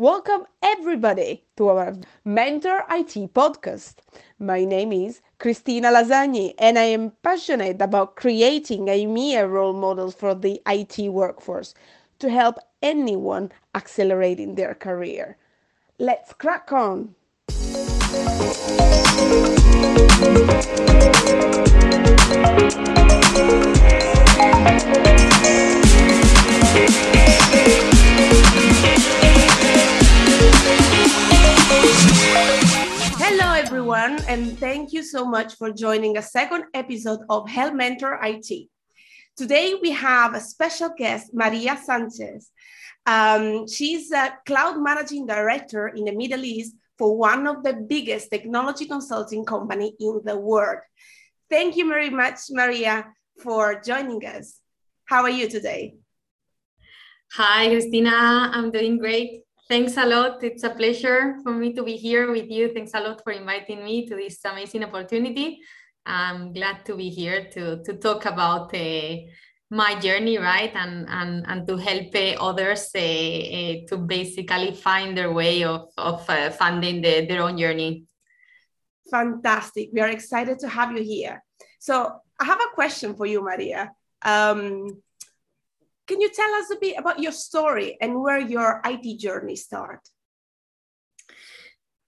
Welcome everybody to our Mentor IT podcast. My name is Cristina Lasagni and I am passionate about creating a mere role model for the IT workforce to help anyone accelerating their career. Let's crack on. Everyone, and thank you so much for joining a second episode of Help Mentor IT. Today, we have a special guest, Maria Sanchez. Um, she's a cloud managing director in the Middle East for one of the biggest technology consulting company in the world. Thank you very much, Maria, for joining us. How are you today? Hi, Cristina. I'm doing great. Thanks a lot. It's a pleasure for me to be here with you. Thanks a lot for inviting me to this amazing opportunity. I'm glad to be here to, to talk about uh, my journey, right? And, and, and to help uh, others uh, uh to basically find their way of, of uh, funding the, their own journey. Fantastic. We are excited to have you here. So I have a question for you, Maria. Um, can you tell us a bit about your story and where your IT journey started?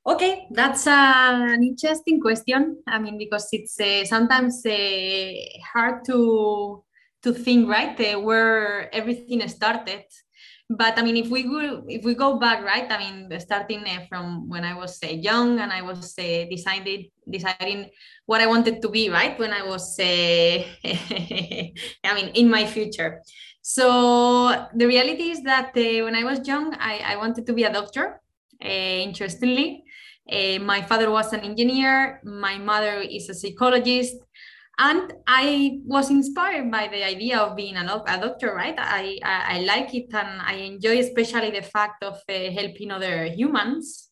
Okay, that's uh, an interesting question. I mean, because it's uh, sometimes uh, hard to to think, right, uh, where everything started. But I mean, if we go if we go back, right, I mean, starting uh, from when I was uh, young and I was decided deciding what I wanted to be, right, when I was, I mean, in my future. So the reality is that uh, when I was young, I, I, wanted to be a doctor. Uh, interestingly, uh, my father was an engineer, my mother is a psychologist, and I was inspired by the idea of being a, a doctor. Right, I, I, I like it and I enjoy especially the fact of uh, helping other humans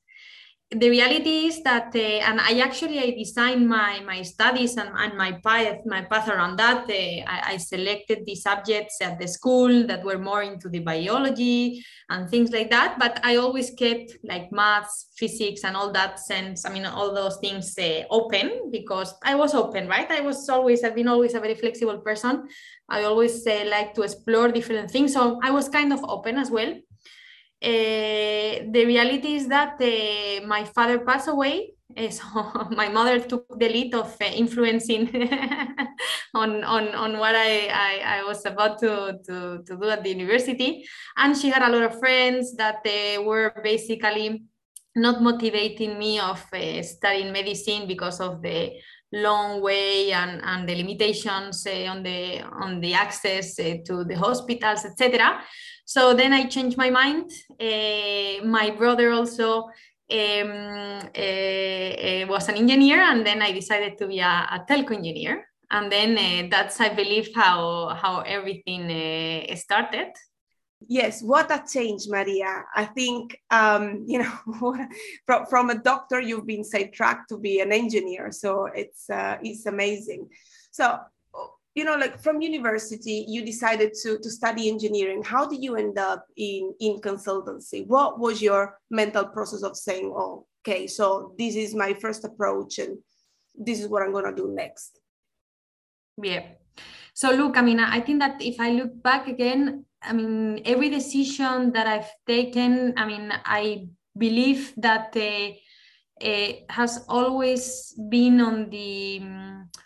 the reality is that, uh, and I actually I designed my my studies and, and my path my path around that. Uh, I, I, selected the subjects at the school that were more into the biology and things like that. But I always kept like maths, physics, and all that sense. I mean, all those things uh, open because I was open, right? I was always I've been always a very flexible person. I always uh, like to explore different things, so I was kind of open as well uh, the reality is that uh, my father passed away. Uh, so my mother took the lead of influencing on, on, on what I, I, I, was about to, to, to do at the university. And she had a lot of friends that they were basically not motivating me of studying medicine because of the long way and, and the limitations uh, on the on the access uh, to the hospitals etc so then I changed my mind. Uh, my brother also um, was an engineer, and then I decided to be a, a telco engineer. And then that's, I believe, how how everything started. Yes, what a change, Maria. I think, um, you know, from, from a doctor, you've been sidetracked to be an engineer. So it's, uh, it's amazing. So you know like from university you decided to, to study engineering. How did you end up in in consultancy? What was your mental process of saying oh, okay so this is my first approach and this is what i'm going to do next yeah so look i mean i think that if i look back again i mean every decision that i've taken i mean i believe that uh, uh, has always been on the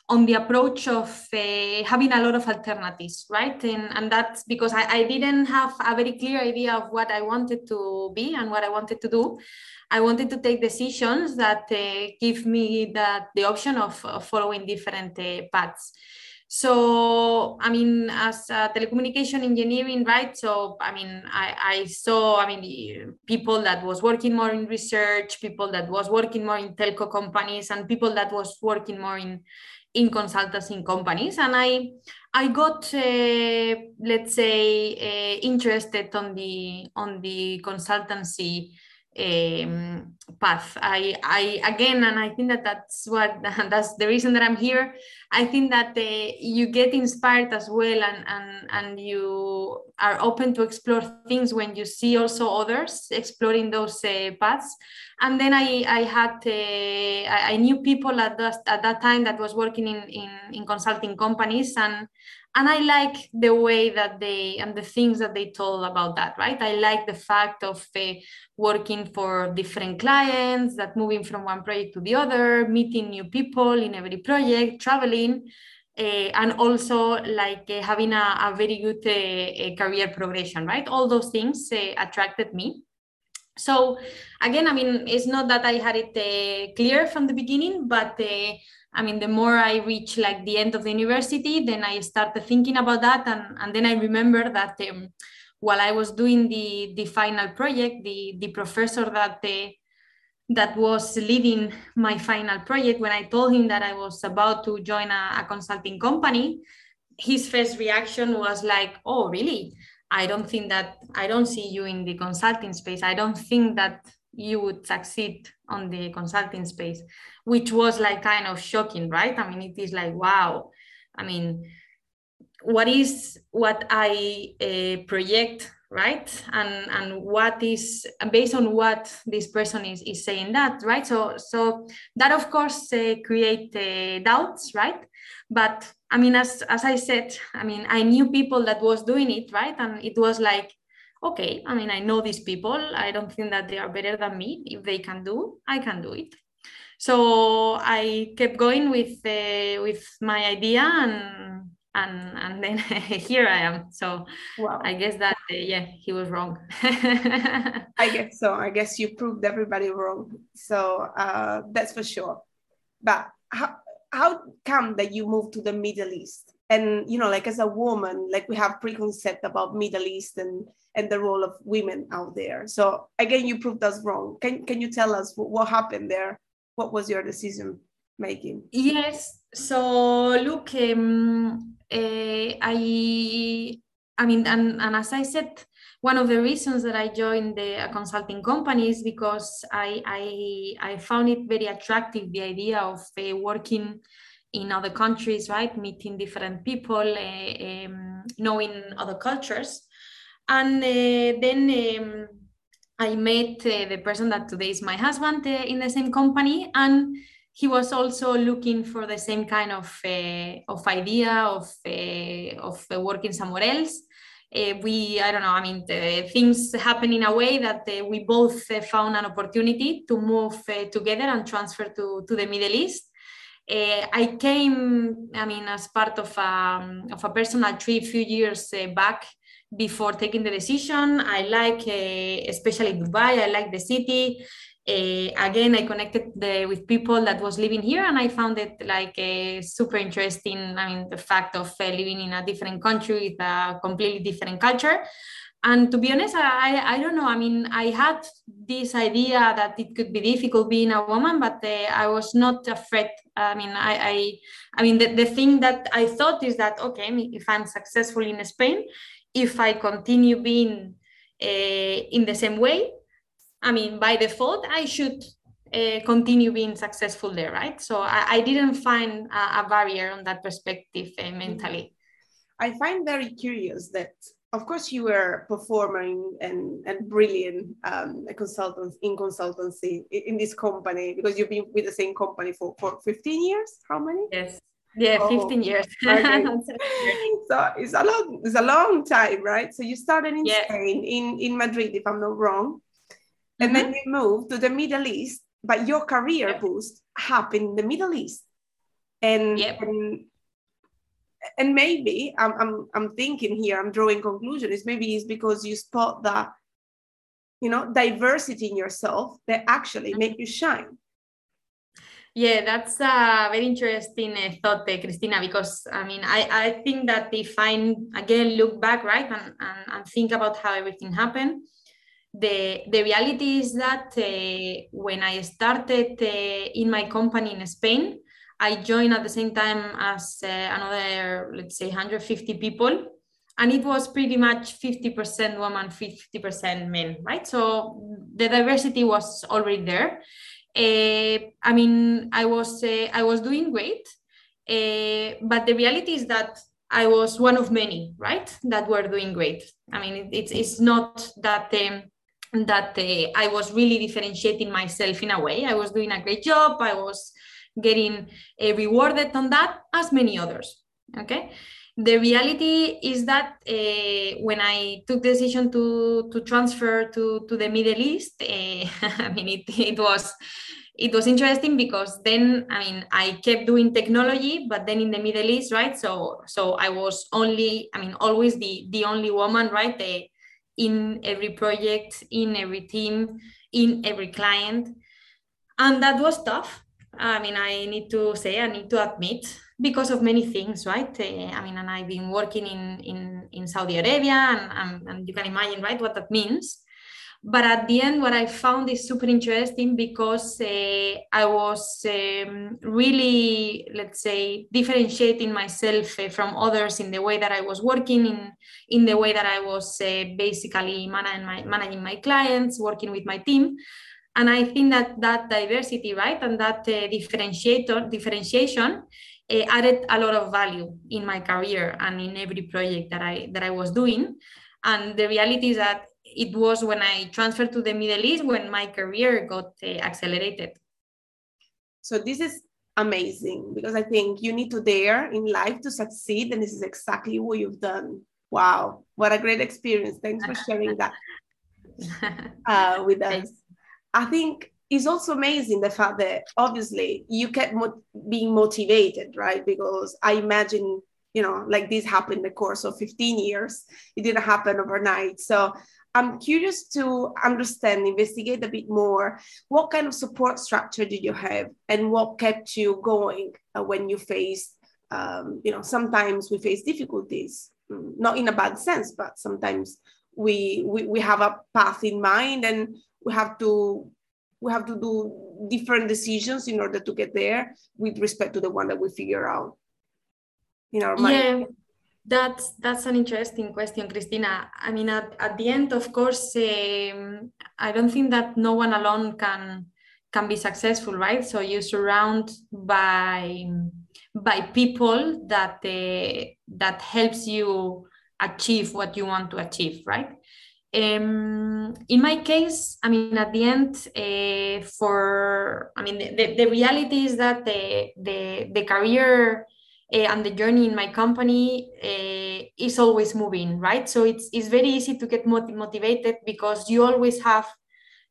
on the approach of uh, having a lot of alternatives, right? And, and that's because I, I didn't have a very clear idea of what I wanted to be and what I wanted to do. I wanted to take decisions that uh, give me that the option of, of following different uh, paths so i mean as a telecommunication engineering right? So i mean I, I saw i mean people that was working more in research people that was working more in telco companies and people that was working more in in consulting companies. And i i got uh, let's say uh, interested on the on the consultancy um, path. I, I again, and I think that that's what that's the reason that I'm here. I think that uh, you get inspired as well, and and and you are open to explore things when you see also others exploring those uh, paths. And then I I had uh, I knew people at that at that time that was working in in, in consulting companies and and i like the way that they and the things that they told about that right? I like the fact of uh, working for different clients that moving from one project to the other meeting new people in every project traveling uh, and also like uh, having a, a, very good uh, career progression right? All those things uh, attracted me. So again i mean it's not that i had it uh, clear from the beginning but I mean, the more I reach like the end of the university, then I started thinking about that. And, and then I remember that um, while I was doing the, the final project, the, the professor that, uh, that was leading my final project, when I told him that I was about to join a, a consulting company, his first reaction was like, oh, really? I don't think that I don't see you in the consulting space. I don't think that you would succeed on the consulting space which was like kind of shocking right? I mean it is like wow. I mean what is what i uh, project right? And and what is based on what this person is is saying that right? So so that of course uh, create uh, doubts right? But i mean as as i said i mean i knew people that was doing it right? And it was like okay i mean i know these people i don't think that they are better than me if they can do i can do it so I kept going with uh, with my idea and and and then here I am. So wow. I guess that uh, yeah, he was wrong. I guess so. I guess you proved everybody wrong. So uh, that's for sure. But how how come that you moved to the Middle East? And you know, like as a woman, like we have preconcept about Middle East and and the role of women out there. So again, you proved us wrong. Can can you tell us what, what happened there? what was your decision making? Yes. So look, um, uh, I, I mean, and, and as I said, one of the reasons that I joined the consulting company is because I, I, I found it very attractive, the idea of uh, working in other countries, right? Meeting different people, uh, um, knowing other cultures. And uh, then um, I met uh, the person that today is my husband in the same company, and he was also looking for the same kind of of idea of of working somewhere else. We, I don't know, I mean, things happen in a way that we both found an opportunity to move together and transfer to, to the Middle East. I came, I mean, as part of a, um, of a personal trip a few years back before taking the decision. I like, uh, especially Dubai, I like the city. Uh, again, I connected the, with people that was living here, and I found it like uh, super interesting. I mean, the fact of uh, living in a different country with a completely different culture. And to be honest, I, I don't know. I mean, I had this idea that it could be difficult being a woman, but uh, I was not afraid. I mean, I, I, I mean, the, the thing that I thought is that okay, if I'm successful in Spain, if I continue being uh, in the same way, I mean, by default, I should uh, continue being successful there, right? So I, I didn't find a, a, barrier on that perspective uh, mentally. I find very curious that, of course, you were performing and, and brilliant um, consultants in consultancy in this company because you've been with the same company for, for 15 years. How many? Yes. Yeah, oh, 15 years. Okay. so it's a long, it's a long time, right? So you started in yeah. Spain, in, in Madrid, if I'm not wrong. And mm-hmm. then you moved to the Middle East, but your career yeah. boost happened in the Middle East. And, yep. and and maybe I'm, I'm I'm thinking here, I'm drawing conclusion is maybe it's because you spot that you know diversity in yourself that actually mm-hmm. make you shine yeah, that's a very interesting uh, thought, uh, Christina, because I mean, I, I think that if I again look back, right, and, and, and think about how everything happened, the, the reality is that uh, when I started uh, in my company in Spain, I joined at the same time as uh, another, let's say, 150 people. and it was pretty much 50% woman 50% men right? So the diversity was already there. Uh, i mean i was uh, i was doing great uh, but the reality is that i was one of many right that were doing great. I mean it's it's not that um, that uh, i was really differentiating myself in a way. I was doing a great job. I was getting uh, rewarded on that as many others okay the reality is that uh, when I took the decision to to transfer to to the Middle East, uh, I mean it, it was it was interesting because then I mean I kept doing technology, but then in the Middle East, right? So so I was only I mean always the the only woman, right? The, in every project, in every team, in every client, and that was tough. I mean I need to say I need to admit because of many things, right? Uh, I mean, and I've been working in in, in Saudi Arabia, and, and, and you can imagine, right, what that means. But at the end, what I found is super interesting because uh, I was um, really, let's say, differentiating myself uh, from others in the way that I was working, in in the way that I was uh, basically managing my managing my clients, working with my team and i think that that diversity right and that uh, differentiator differentiation uh, added a lot of value in my career and in every project that I that I was doing. And the reality is that it was when I transferred to the Middle East when my career got uh, accelerated. So this is amazing because I think you need to dare in life to succeed, and this is exactly what you've done. Wow, what a great experience! Thanks for sharing that uh, with us. I think it's also amazing the fact that obviously you kept mo- being motivated, right? Because I imagine, you know, like this happened in the course of 15 years. It didn't happen overnight. So I'm curious to understand, investigate a bit more. What kind of support structure did you have, and what kept you going uh, when you faced, um, you know, sometimes we face difficulties, mm, not in a bad sense, but sometimes we, we we have a path in mind, and we have to we have to do different decisions in order to get there with respect to the one that we figure out in our mind. Yeah, that's that's an interesting question, Christina. I mean, at, at the end, of course, um, I don't think that no one alone can can be successful, right? So you surround by by people that uh, that helps you achieve what you want to achieve, right? Um, in my case, I mean, at the end, uh, for I mean, the, the reality is that the the, the career uh, and the journey in my company uh, is always moving, right? So it's it's very easy to get motivated because you always have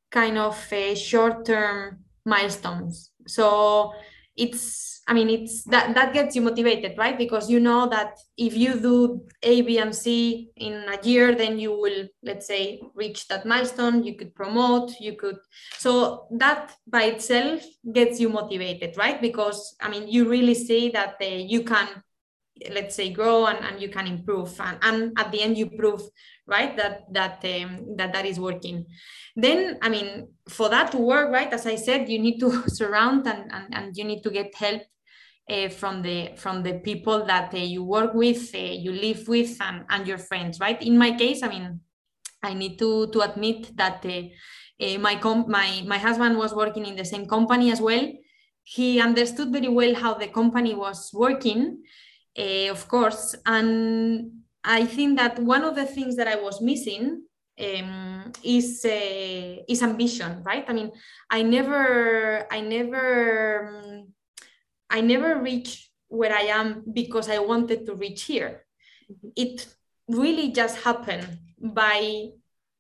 kind of a short term milestones. So it's i mean it's that that gets you motivated right? Because you know that if you do a b and c in a year then you will let's say reach that milestone. You could promote you could so that by itself gets you motivated right? Because i mean you really see that uh, you can let's say grow and, and you can improve. And, and at the end you prove right that that um, that that is working. Then i mean for that to work right as i said you need to surround and, and, and you need to get help uh, from the from the people that uh, you work with uh, you live with and, and your friends right? In my case i mean i need to to admit that uh, uh, my com- my my husband was working in the same company as well. He understood very well how the company was working uh, of course. And I think that one of the things that I was missing um, is uh, is ambition, right? I mean, I never, I never, um, I never reached where I am because I wanted to reach here. Mm-hmm. It really just happened by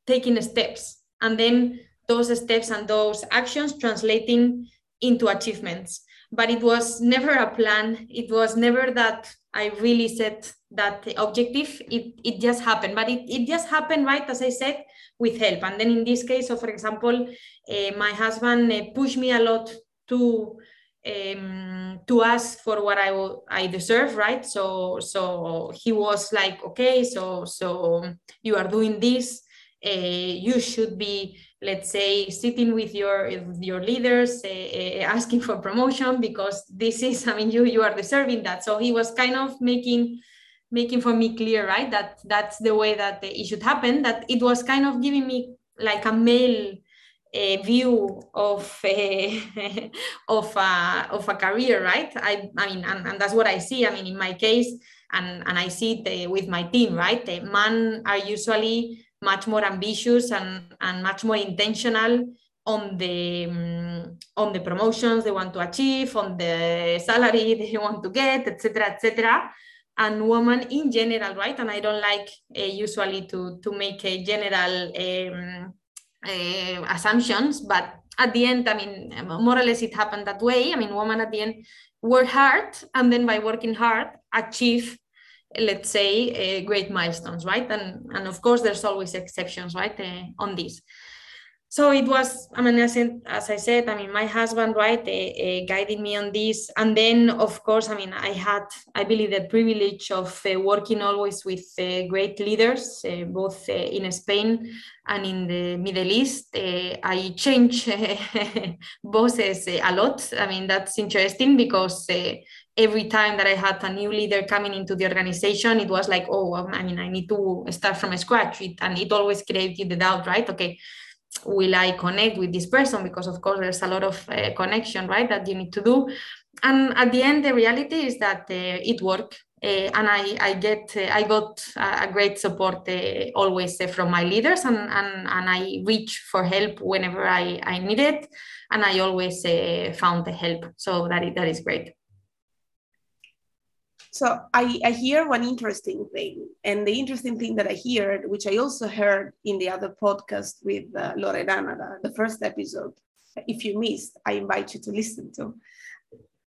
taking steps, and then those steps and those actions translating into achievements. But it was never a plan. It was never that I really set that objective. It, it just happened, but it, it just happened, right, as I said, with help. And then in this case, so for example, uh, my husband uh, pushed me a lot to um, to ask for what I I deserve, right? So so he was like, okay, so so you are doing this. Uh, you should be let's say sitting with your your leaders uh, uh, asking for promotion because this is i mean you you are deserving that so he was kind of making making for me clear, right, that that's the way that it should happen. That it was kind of giving me like a male uh, view of uh, of a, of a career, right? I I mean, and, and that's what I see. I mean, in my case, and and I see it uh, with my team, right? The men are usually much more ambitious and and much more intentional on the um, on the promotions they want to achieve, on the salary they want to get, etc., etc and women in general, right? And I don't like uh, usually to, to make a general um, uh, assumptions, but at the end, I mean, more or less it happened that way. I mean, women at the end work hard and then by working hard achieve let's say uh, great milestones right? And and of course there's always exceptions right uh, on this. So it was i mean as, in, as i said i mean my husband right uh, guided me on this. And then of course i mean i had i believe the privilege of working always with great leaders both in spain and in the middle east. I changed bosses a lot. I mean that's interesting because every time that i had a new leader coming into the organization it was like oh i mean i need to start from scratch it, and it always created the doubt right okay will I connect with this person? Because of course there's a lot of uh, connection, right, that you need to do. And at the end, the reality is that uh, it worked. Uh, and I, I get uh, I got a great support uh, always uh, from my leaders and, and, and I reach for help whenever I, I need it and I always found the help so that, that is great. So I, I hear one interesting thing, and the interesting thing that I heard, which I also heard in the other podcast with uh, Loredana, the, first episode. If you missed, I invite you to listen to.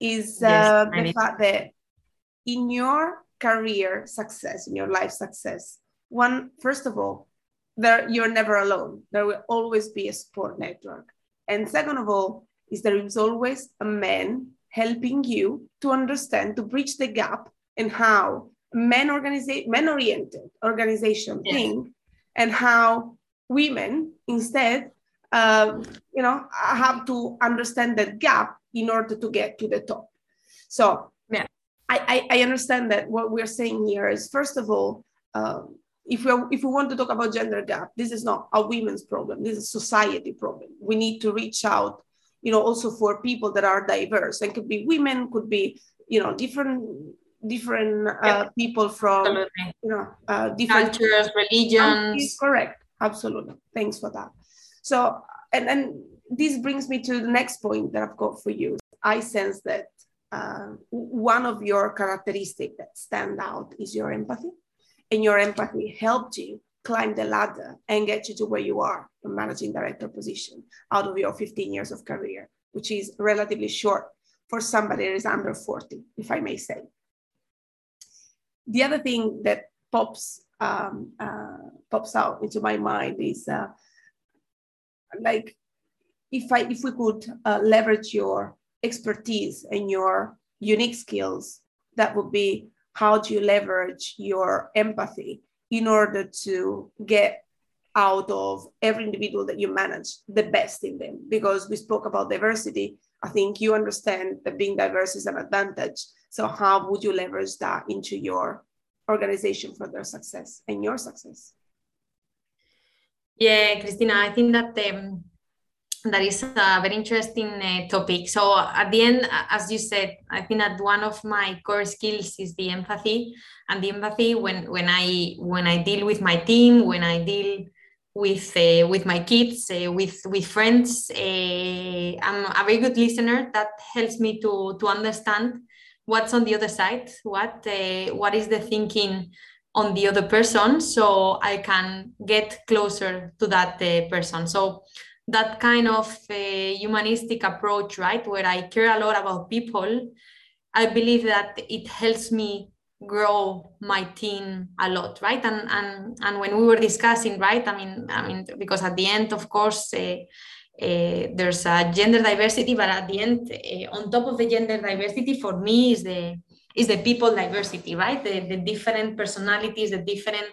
Is uh, yes, the fact that in your career success, in your life success, one first of all, there you're never alone. There will always be a support network, and second of all, is there is always a man helping you to understand, to bridge the gap and how men organization, men oriented organization yes. think and how women instead, uh, you know, have to understand that gap in order to get to the top. So yeah. I, I, I understand that what we're saying here is first of all, um, if we if we want to talk about gender gap, this is not a women's problem. This is a society problem. We need to reach out you know also for people that are diverse. And could be women could be you know different different uh, people from absolutely. you know uh, different cultures religions. Correct. Absolutely. Thanks for that. So and and this brings me to the next point that i've got for you. I sense that uh, one of your characteristics that stand out is your empathy and your empathy helped you climb the ladder and get you to where you are, a managing director position, out of your 15 years of career, which is relatively short for somebody that is under 40, if I may say. The other thing that pops um, uh, pops out into my mind is uh, like if I if we could uh, leverage your expertise and your unique skills, that would be how do you leverage your empathy in order to get out of every individual that you manage the best in them. Because we spoke about diversity. I think you understand that being diverse is an advantage. So how would you leverage that into your organization for their success and your success? Yeah christina i think that um, that is a very interesting uh, topic. So at the end, as you said, I think that one of my core skills is the empathy, and the empathy when when I when I deal with my team, when I deal with uh, with my kids, uh, with with friends, uh, I'm a very good listener. That helps me to to understand what's on the other side, what uh, what is the thinking on the other person, so I can get closer to that uh, person. So that kind of uh, humanistic approach, right, where I care a lot about people, I believe that it helps me grow my team a lot, right? And and and when we were discussing, right, I mean, I mean, because at the end, of course. Uh, uh, there's a gender diversity, but at the end, uh, on top of the gender diversity, for me is the is the people diversity, right? The, the different personalities, the different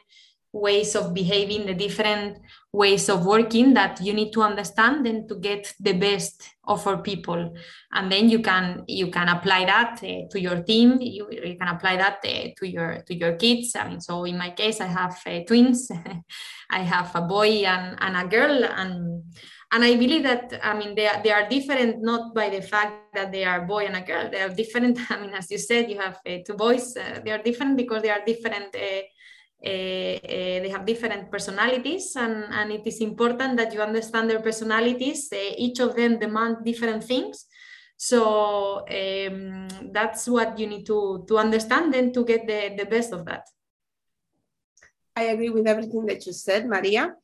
ways of behaving, the different ways of working that you need to understand and to get the best of our people. And then you can you can apply that uh, to your team. You, you can apply that uh, to your to your kids. I mean, so in my case, I have uh, twins. I have a boy and, and a girl, and and I believe that I mean they are, they are different not by the fact that they are boy and a girl. They are different. I mean, as you said, you have uh, two boys. Uh, they are different because they are different uh, they have different personalities and, and it is important that you understand their personalities. Uh, each of them demand different things. So um, that's what you need to to understand and to get the, the best of that. I agree with everything that you said maria.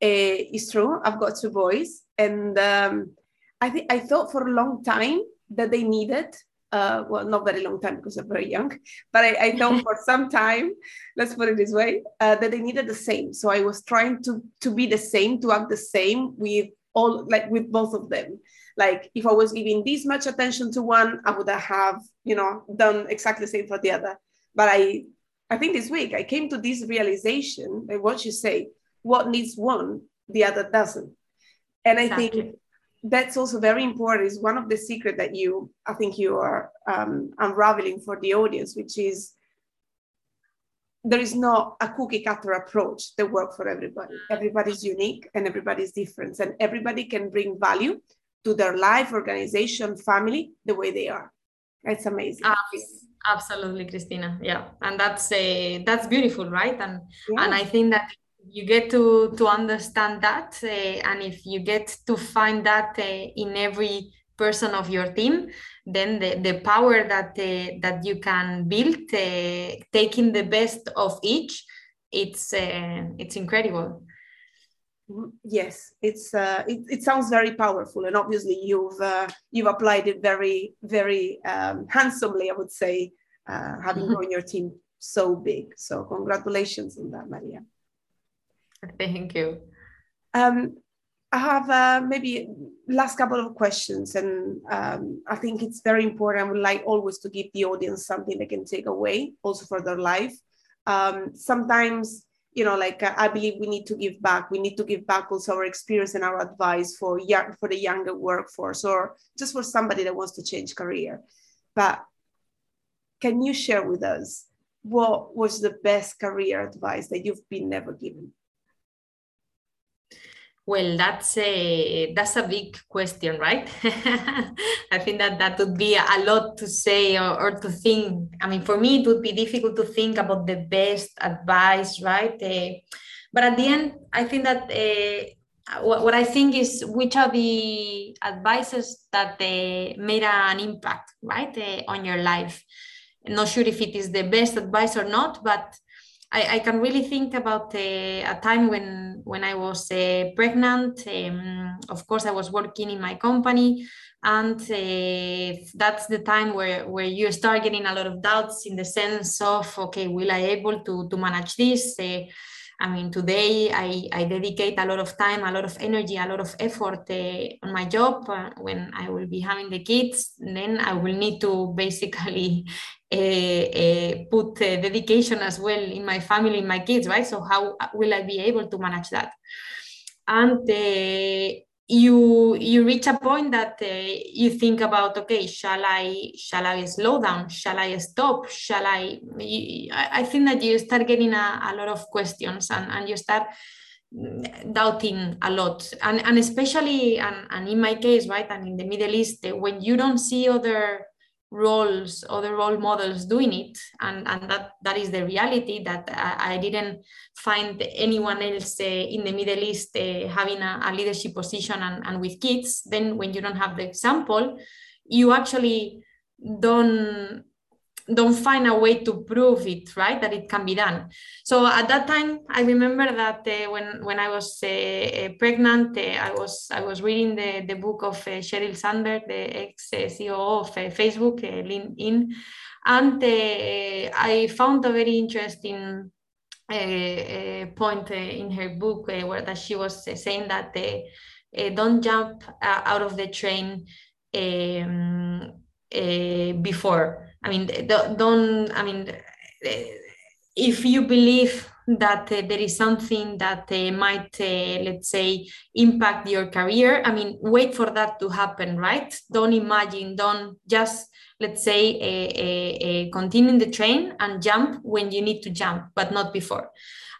It's true i've got two boys and um, i think i thought for a long time that they needed uh, well, not very long time because I'm very young, but I, I know for some time, let's put it this way, uh, that they needed the same. So I was trying to to be the same, to act the same with all, like with both of them. Like if I was giving this much attention to one, I would have, you know, done exactly the same for the other. But I, I think this week I came to this realization that what you say, what needs one, the other doesn't. And I exactly. think that's also very important. Is one of the secret that you i think you are um, unraveling for the audience which is there is not a cookie cutter approach that work for everybody. Everybody's unique and everybody's different and everybody can bring value to their life organization family the way they are. It's amazing. Absolutely christina. Yeah and that's a that's beautiful right? And yeah. and i think that you get to to understand that uh, and if you get to find that uh, in every person of your team then the, the power that uh, that you can build uh, taking the best of each it's uh, it's incredible mm-hmm. yes it's uh, it, it sounds very powerful and obviously you've you've applied it very very um, handsomely i would say having mm-hmm. grown your team so big so congratulations on that maria Thank you. Um, I have uh, maybe last couple of questions, and um, I think it's very important. I would like always to give the audience something they can take away, also for their life. Um, sometimes, you know, like uh, I believe we need to give back. We need to give back also our experience and our advice for young, for the younger workforce, or just for somebody that wants to change career. But can you share with us what was the best career advice that you've been never given? Well, that's a that's a big question, right? I think that that would be a lot to say or, or, to think. I mean, for me, it would be difficult to think about the best advice, right? Uh, but at the end, I think that uh, what, what I think is which are the advices that uh, made an impact, right, on your life. I'm not sure if it is the best advice or not, but I, I can really think about uh, a time when when I was uh, pregnant. Um, of course, I was working in my company, and uh, that's the time where where you start getting a lot of doubts in the sense of okay, will I able to to manage this? Uh, I mean, today I, I dedicate a lot of time, a lot of energy, a lot of effort uh, on my job. Uh, when I will be having the kids, then I will need to basically put dedication as well in my family, in my kids, right? So how will I be able to manage that? And you you reach a point that uh, you think about okay shall i shall i slow down shall i stop shall i i think that you start getting a, a lot of questions and, and you start doubting a lot and, and especially and, and in my case right and in the middle east when you don't see other roles other role models doing it. And and that that is the reality that i, I didn't find anyone else uh, in the middle east uh, having a, a, leadership position and, and with kids. Then when you don't have the example you actually don't don't find a way to prove it right that it can be done. So at that time i remember that uh, when when i was uh, uh pregnant uh, i was i was reading the, the book of uh, sheryl sandberg the ex ceo of uh, facebook linkedin. And i found a very interesting point in her book where that she was saying that don't jump out of the train um, before I mean, don't, I mean, if you believe that uh, there is something that uh, might, uh, let's say, impact your career, I mean, wait for that to happen, right? Don't imagine, don't just, let's say, continue in the train and jump when you need to jump, but not before.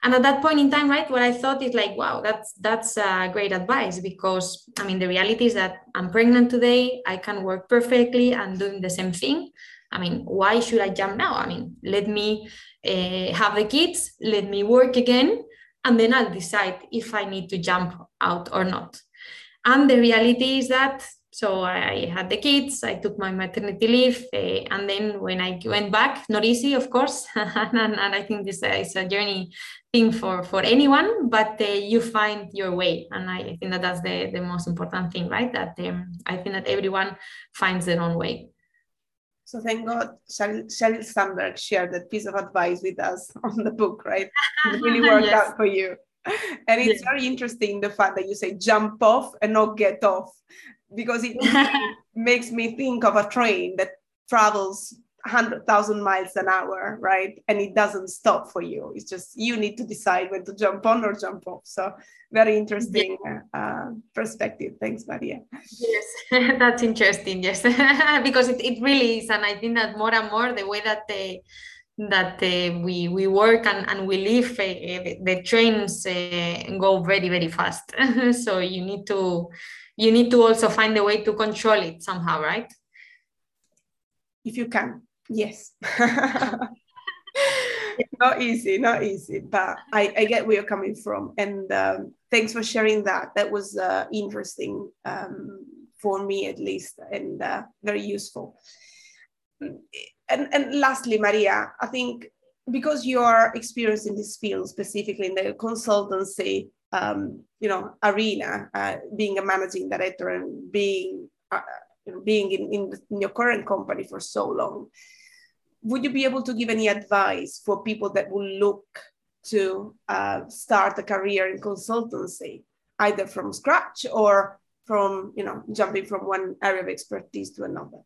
And at that point in time, right, what I thought is like, wow, that's that's great advice because I mean, the reality is that I'm pregnant today. I can work perfectly and doing the same thing. I mean, why should I jump now? I mean, let me uh, have the kids, let me work again, and then I'll decide if I need to jump out or not. And the reality is that so I had the kids, I took my maternity leave, uh, and then when I went back, not easy, of course, and, and, I think this is a journey thing for for anyone, but uh, you find your way, and I think that that's the the most important thing, right? That um, I think that everyone finds their own way. So thank God Sheryl Sandberg shared that piece of advice with us on the book, right? It really worked yes. out for you. And it's very interesting the fact that you say jump off and not get off, because it makes me think of a train that travels 100,000 miles an hour, right? And it doesn't stop for you. It's just you need to decide when to jump on or jump off. So, very interesting uh, perspective. Thanks, Maria. Yes, that's interesting. Yes, because it, it really is. And I think that more and more the way that the that uh, we we work and, and we live uh, the trains uh, go very very fast so you need to you need to also find a way to control it somehow right if you can Yes. not easy, not easy, but I, I get where you're coming from. And um, thanks for sharing that. That was uh, interesting um, for me, at least, and uh, very useful. And, and lastly, Maria, I think because you are experienced in this field, specifically in the consultancy, um, you know, arena, uh, being a managing director and being, uh, being in, in, in your current company for so long, would you be able to give any advice for people that will look to uh, start a career in consultancy, either from scratch or from you know jumping from one area of expertise to another?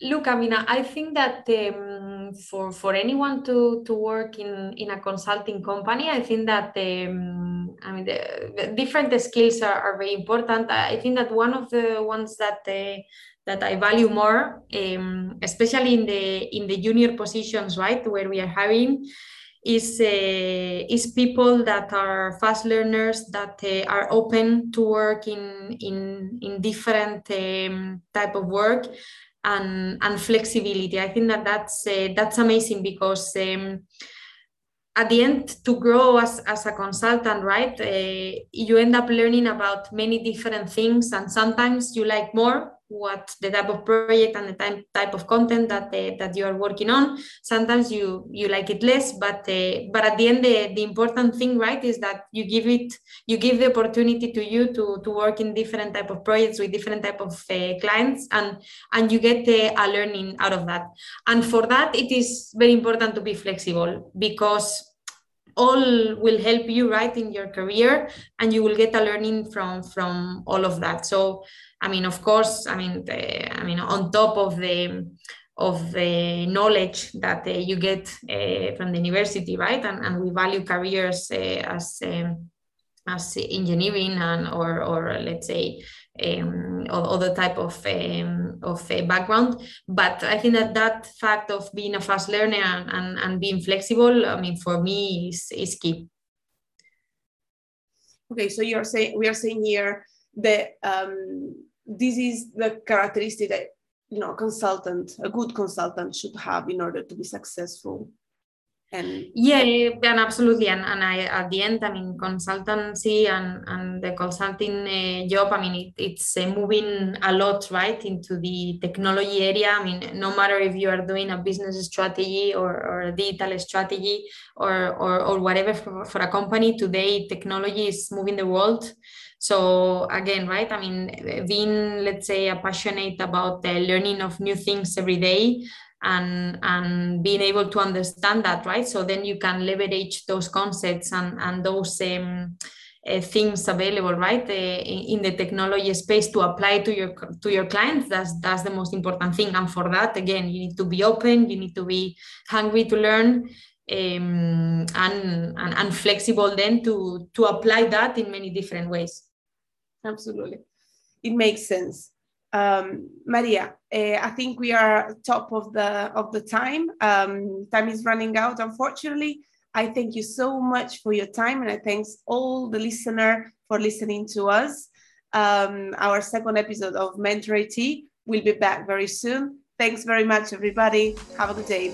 Look, I mean, I think that um, for for anyone to to work in in a consulting company, I think that um, I mean the, the different skills are, are very important. I think that one of the ones that uh, that I value more, um, especially in the in the junior positions, right, where we are hiring, is uh, is people that are fast learners that uh, are open to work in in in different um, type of work and and flexibility. I think that that's uh, that's amazing because. Um, at the end to grow as, as a consultant right? Uh, you end up learning about many different things and sometimes you like more what the type of project and the type, type of content that uh, that you are working on. Sometimes you you like it less but uh, but at the end the, the important thing right is that you give it you give the opportunity to you to to work in different type of projects with different type of uh, clients and and you get a learning out of that. And for that it is very important to be flexible because all will help you right in your career and you will get a learning from from all of that so I mean, of course, I mean, the, I mean, on top of the of the knowledge that uh, you get uh, from the university, right? And, and we value careers uh, as um, as engineering and or or let's say um, other type of um, of background. But I think that that fact of being a fast learner and, and, and being flexible, I mean, for me is is key. Okay, so you're saying we are saying here that um, this is the characteristic that you know consultant a good consultant should have in order to be successful and yeah and absolutely and, and I, at the end i mean consultancy and, and the consulting uh, job i mean it, it's uh, moving a lot right into the technology area. I mean no matter if you are doing a business strategy or, or a digital strategy or, or, or whatever for, for a company today technology is moving the world. So again right i mean being let's say a passionate about the learning of new things every day and and being able to understand that right? So then you can leverage those concepts and and those um, uh, things available right? Uh, in, in, the technology space to apply to your to your clients. That's that's the most important thing. And for that again you need to be open. You need to be hungry to learn um, and, and, and flexible then to to apply that in many different ways. Absolutely. It makes sense um, maria uh, i think we are top of the of the time. Um, time is running out unfortunately. I thank you so much for your time and i thanks all the listener for listening to us. Um, our second episode of mentor it will be back very soon. Thanks very much everybody. Have a good day.